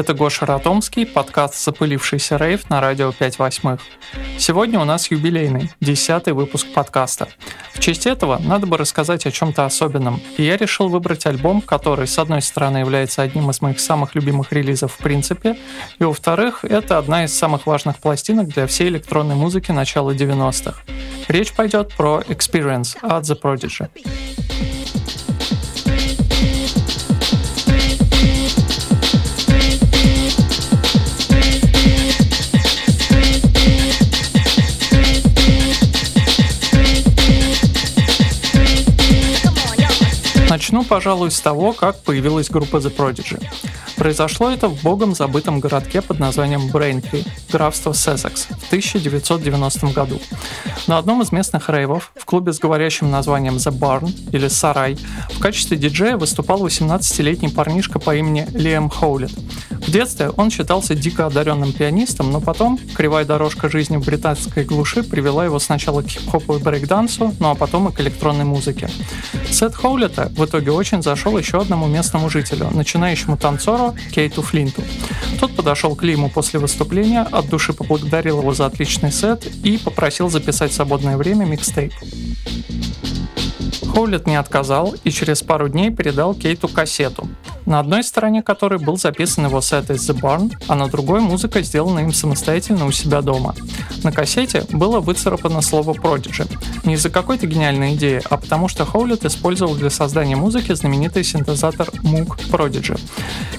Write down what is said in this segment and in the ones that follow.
это Гоша Ратомский, подкаст «Запылившийся рейв» на радио 5 восьмых. Сегодня у нас юбилейный, десятый выпуск подкаста. В честь этого надо бы рассказать о чем-то особенном, и я решил выбрать альбом, который, с одной стороны, является одним из моих самых любимых релизов в принципе, и, во-вторых, это одна из самых важных пластинок для всей электронной музыки начала 90-х. Речь пойдет про Experience от The Prodigy. Начну, пожалуй, с того, как появилась группа The Prodigy. Произошло это в богом забытом городке под названием Брейнтри, графство Сессекс, в 1990 году. На одном из местных рейвов, в клубе с говорящим названием The Barn или Сарай, в качестве диджея выступал 18-летний парнишка по имени Лиэм Хоулет. В детстве он считался дико одаренным пианистом, но потом кривая дорожка жизни в британской глуши привела его сначала к хип-хопу и брейкдансу, ну а потом и к электронной музыке. Сет Хоулета в итоге очень зашел еще одному местному жителю, начинающему танцору Кейту Флинту. Тот подошел к Лиму после выступления, от души поблагодарил его за отличный сет и попросил записать свободное время микстейп. Хоулет не отказал и через пару дней передал Кейту кассету, на одной стороне которой был записан его сет из The Barn, а на другой музыка сделана им самостоятельно у себя дома. На кассете было выцарапано слово Prodigy. Не из-за какой-то гениальной идеи, а потому что Хоулет использовал для создания музыки знаменитый синтезатор Moog Prodigy.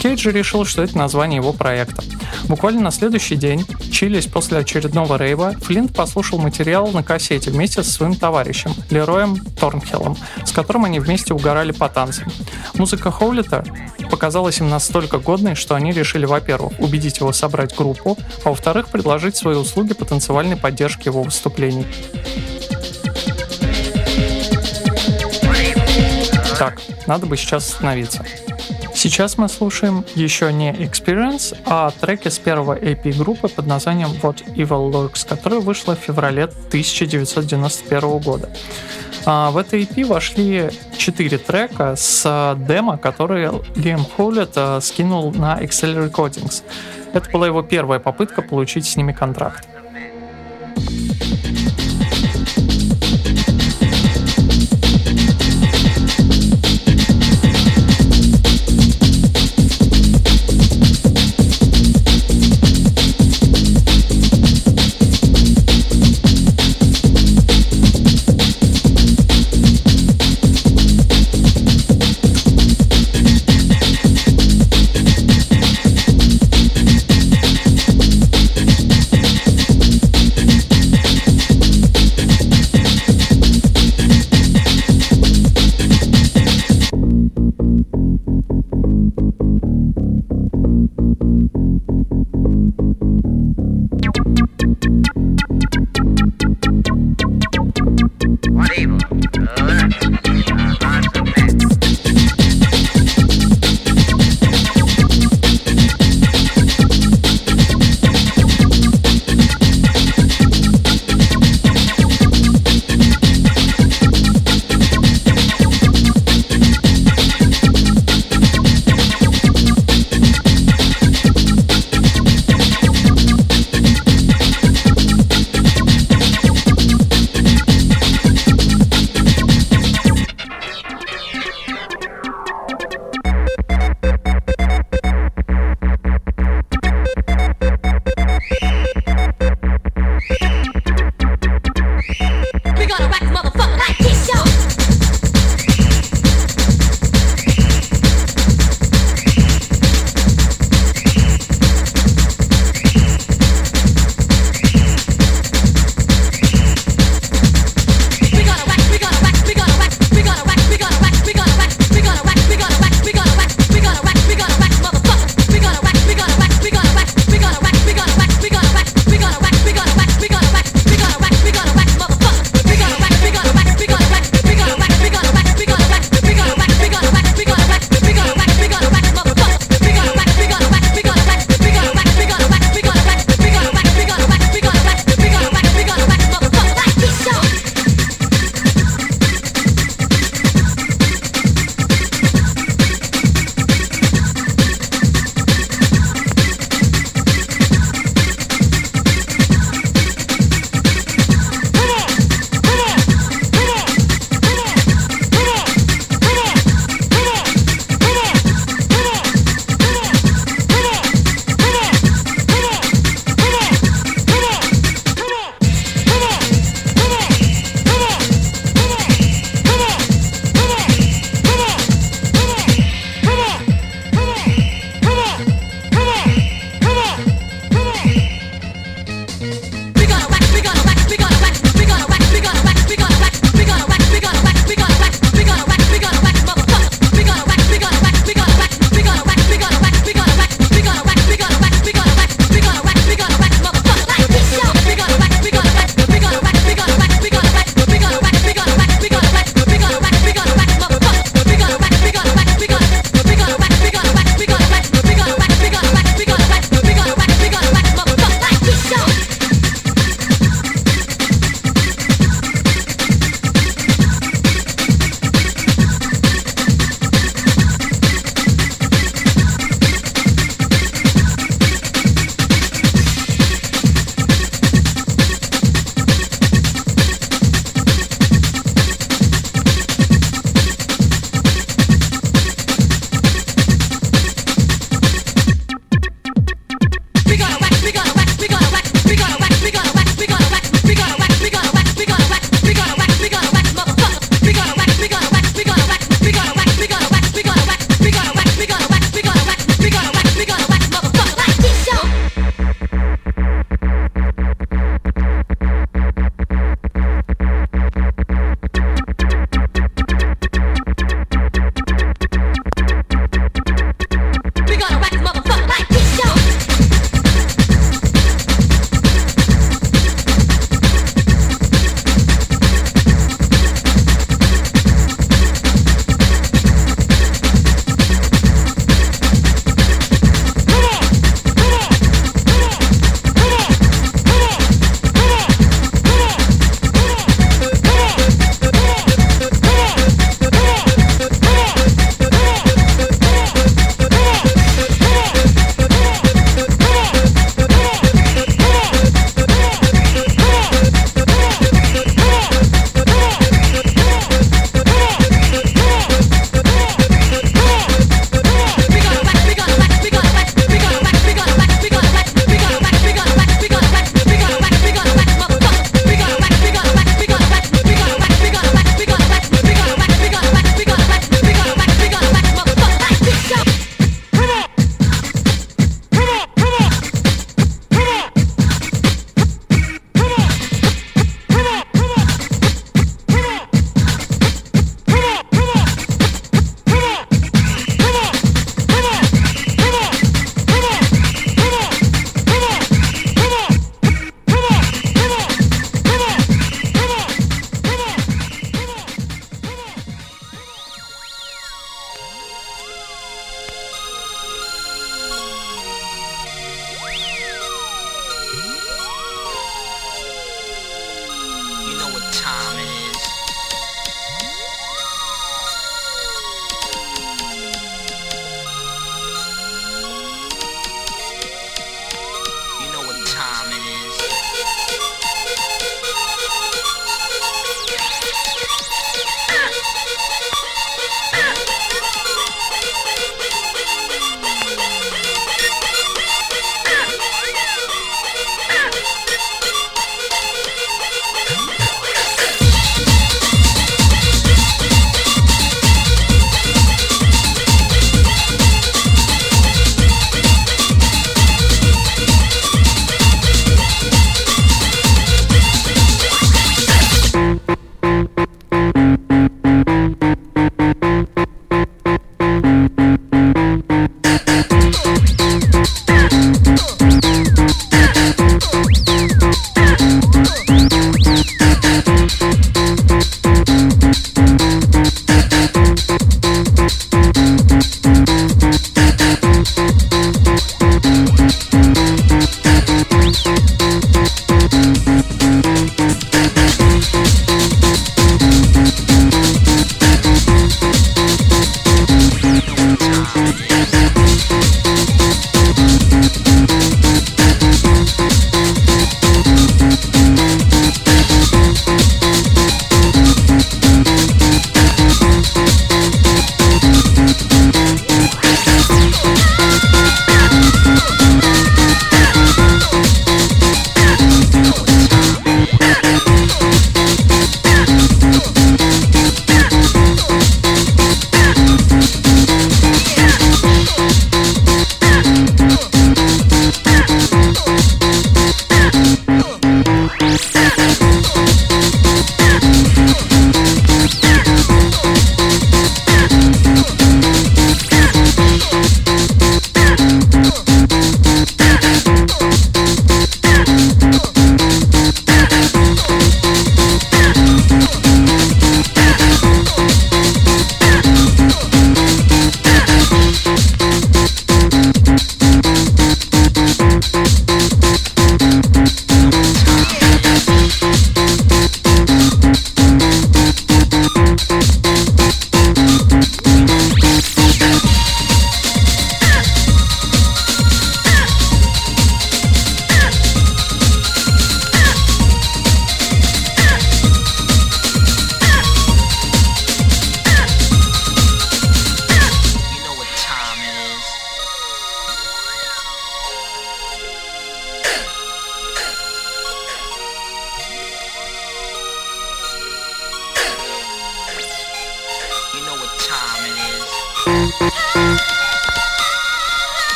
Кейт же решил, что это название его проекта. Буквально на следующий день, чилясь после очередного рейва, Флинт послушал материал на кассете вместе со своим товарищем, Лероем Торнхиллом, с которым они вместе угорали по танцам. Музыка Хоулета показалась им настолько годной, что они решили, во-первых, убедить его собрать группу, а во-вторых, предложить свои услуги по танцевальной поддержке его выступлений. Так, надо бы сейчас остановиться. Сейчас мы слушаем еще не Experience, а треки с первого AP группы под названием What Evil Lurks, которая вышла в феврале 1991 года. А в это EP вошли четыре трека с демо, которые Лиам Холлет скинул на Excel Recordings. Это была его первая попытка получить с ними контракт.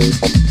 Thank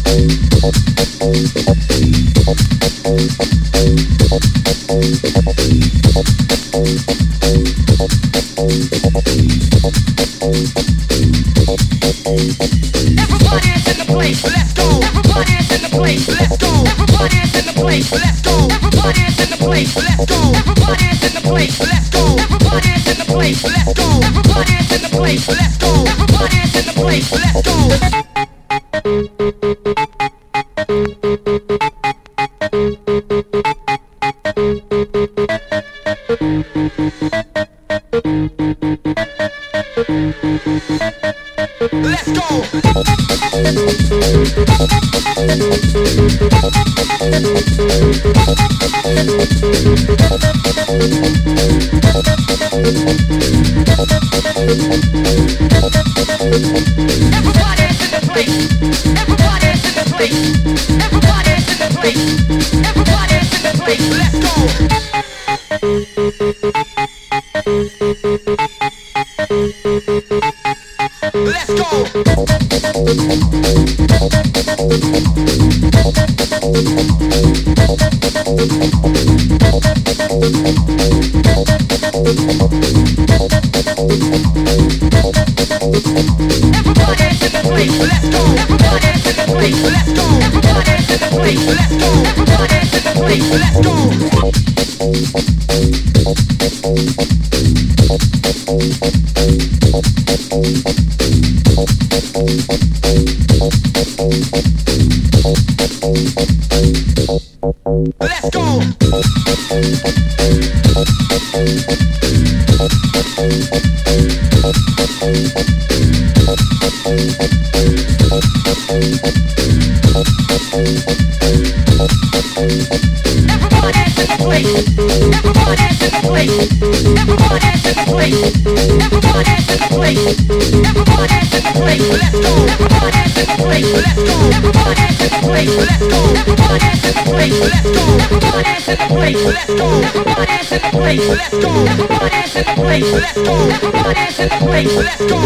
dance in the place, let's go. Everybody in the place, let's go. In the place, let's go. In the place, let's go.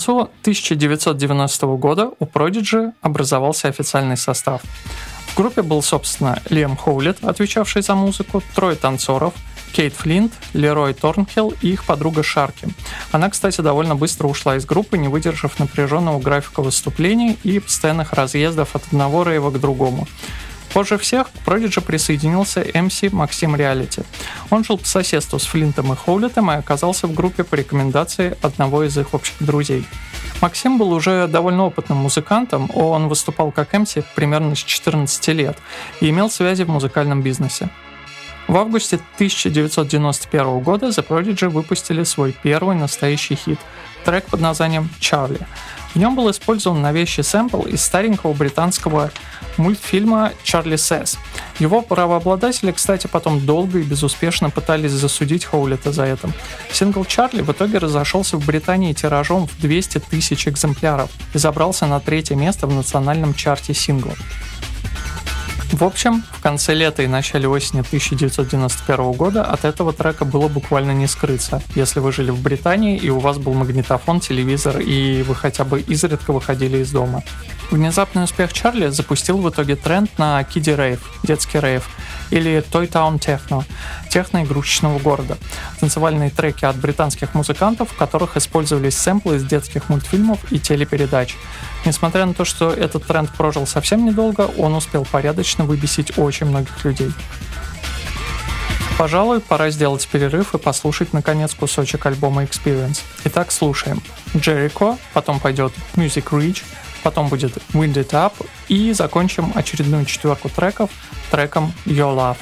Концу 1990 года у Prodigy образовался официальный состав. В группе был, собственно, Лиам Хоулет, отвечавший за музыку, трое танцоров, Кейт Флинт, Лерой Торнхилл и их подруга Шарки. Она, кстати, довольно быстро ушла из группы, не выдержав напряженного графика выступлений и постоянных разъездов от одного рейва к другому. Позже всех к Prodigy присоединился MC Максим Реалити. Он жил по соседству с Флинтом и Хоулетом и оказался в группе по рекомендации одного из их общих друзей. Максим был уже довольно опытным музыкантом, он выступал как MC примерно с 14 лет и имел связи в музыкальном бизнесе. В августе 1991 года The Prodigy выпустили свой первый настоящий хит – трек под названием «Чарли». В нем был использован новейший сэмпл из старенького британского мультфильма «Чарли Сэс». Его правообладатели, кстати, потом долго и безуспешно пытались засудить Хоулета за это. Сингл «Чарли» в итоге разошелся в Британии тиражом в 200 тысяч экземпляров и забрался на третье место в национальном чарте синглов. В общем, в конце лета и начале осени 1991 года от этого трека было буквально не скрыться, если вы жили в Британии и у вас был магнитофон, телевизор и вы хотя бы изредка выходили из дома. Внезапный успех Чарли запустил в итоге тренд на Kiddy Rave, детский рейв, или Toy Town Techno, техно игрушечного города. Танцевальные треки от британских музыкантов, в которых использовались сэмплы из детских мультфильмов и телепередач. Несмотря на то, что этот тренд прожил совсем недолго, он успел порядочно выбесить очень многих людей. Пожалуй, пора сделать перерыв и послушать, наконец, кусочек альбома Experience. Итак, слушаем. Jericho, потом пойдет Music Reach, потом будет Wind It Up и закончим очередную четверку треков треком Your Love.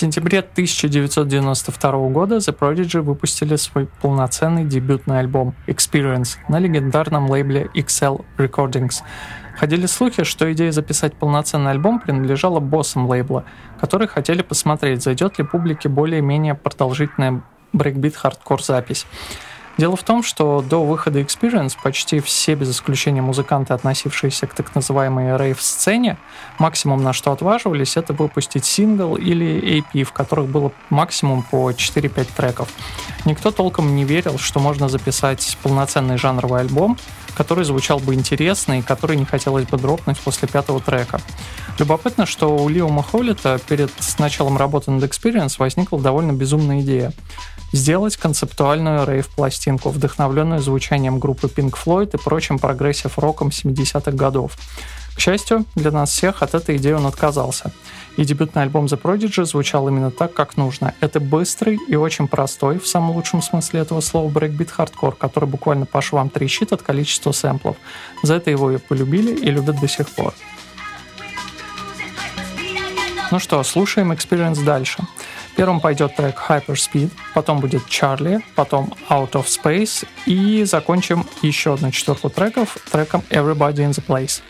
Сентябре 1992 года The Prodigy выпустили свой полноценный дебютный альбом Experience на легендарном лейбле XL Recordings. Ходили слухи, что идея записать полноценный альбом принадлежала боссам лейбла, которые хотели посмотреть, зайдет ли публике более-менее продолжительная брейкбит-хардкор запись. Дело в том, что до выхода Experience почти все, без исключения музыканты, относившиеся к так называемой рейв-сцене, максимум на что отваживались, это выпустить сингл или AP, в которых было максимум по 4-5 треков. Никто толком не верил, что можно записать полноценный жанровый альбом, который звучал бы интересно и который не хотелось бы дропнуть после пятого трека. Любопытно, что у Лиома Холлита перед началом работы над Experience возникла довольно безумная идея сделать концептуальную рейв-пластинку, вдохновленную звучанием группы Pink Floyd и прочим прогрессив-роком 70-х годов. К счастью, для нас всех от этой идеи он отказался. И дебютный альбом The Prodigy звучал именно так, как нужно. Это быстрый и очень простой, в самом лучшем смысле этого слова, брейкбит хардкор, который буквально по швам трещит от количества сэмплов. За это его и полюбили и любят до сих пор. Ну что, слушаем Experience дальше. Первым пойдет трек Hyperspeed, потом будет Charly, потом Out of Space и закончим еще одну четверку треков треком Everybody in the Place.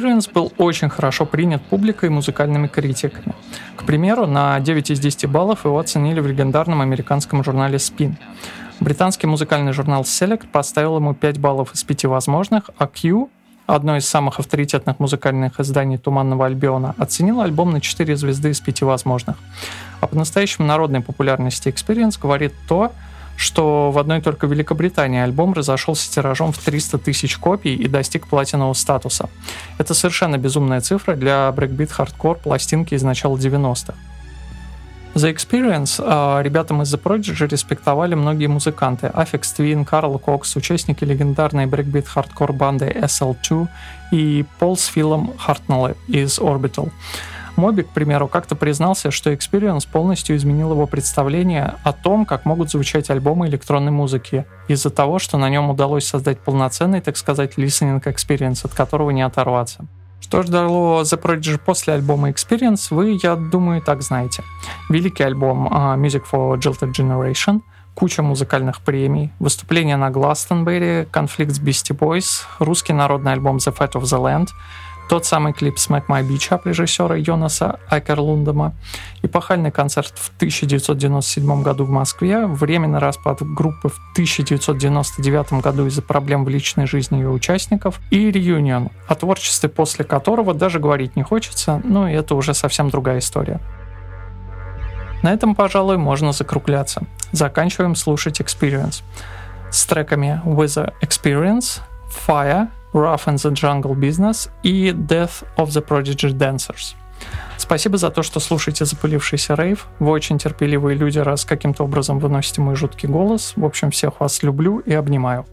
Experience был очень хорошо принят публикой и музыкальными критиками. К примеру, на 9 из 10 баллов его оценили в легендарном американском журнале Spin. Британский музыкальный журнал Select поставил ему 5 баллов из 5 возможных, а Q, одно из самых авторитетных музыкальных изданий «Туманного Альбиона», оценил альбом на 4 звезды из 5 возможных. А по-настоящему народной популярности Experience говорит то, что в одной только Великобритании альбом разошелся тиражом в 300 тысяч копий и достиг платинового статуса. Это совершенно безумная цифра для брейкбит-хардкор пластинки из начала 90-х. За Experience э, ребятам из The Prodigy респектовали многие музыканты. Aphex Twin, Карл Кокс, участники легендарной брейкбит хардкор банды SL2 и Пол с Филом Хартноллы из Orbital. Моби, к примеру, как-то признался, что Experience полностью изменил его представление о том, как могут звучать альбомы электронной музыки, из-за того, что на нем удалось создать полноценный, так сказать, listening experience, от которого не оторваться. Что ждало The Prodigy после альбома Experience, вы, я думаю, так знаете. Великий альбом uh, Music for Jilted Generation, куча музыкальных премий, выступление на Гластонберри, конфликт с Beastie Boys, русский народный альбом The Fat of the Land — тот самый клип «Smack My Beach» от режиссера Йонаса Акерлундема, эпохальный концерт в 1997 году в Москве, временный распад группы в 1999 году из-за проблем в личной жизни ее участников и реюнион, о творчестве после которого даже говорить не хочется, но это уже совсем другая история. На этом, пожалуй, можно закругляться. Заканчиваем слушать Experience с треками With Experience, Fire — Rough and the Jungle Business и Death of the Prodigy Dancers. Спасибо за то, что слушаете запылившийся рейв. Вы очень терпеливые люди, раз каким-то образом выносите мой жуткий голос. В общем, всех вас люблю и обнимаю.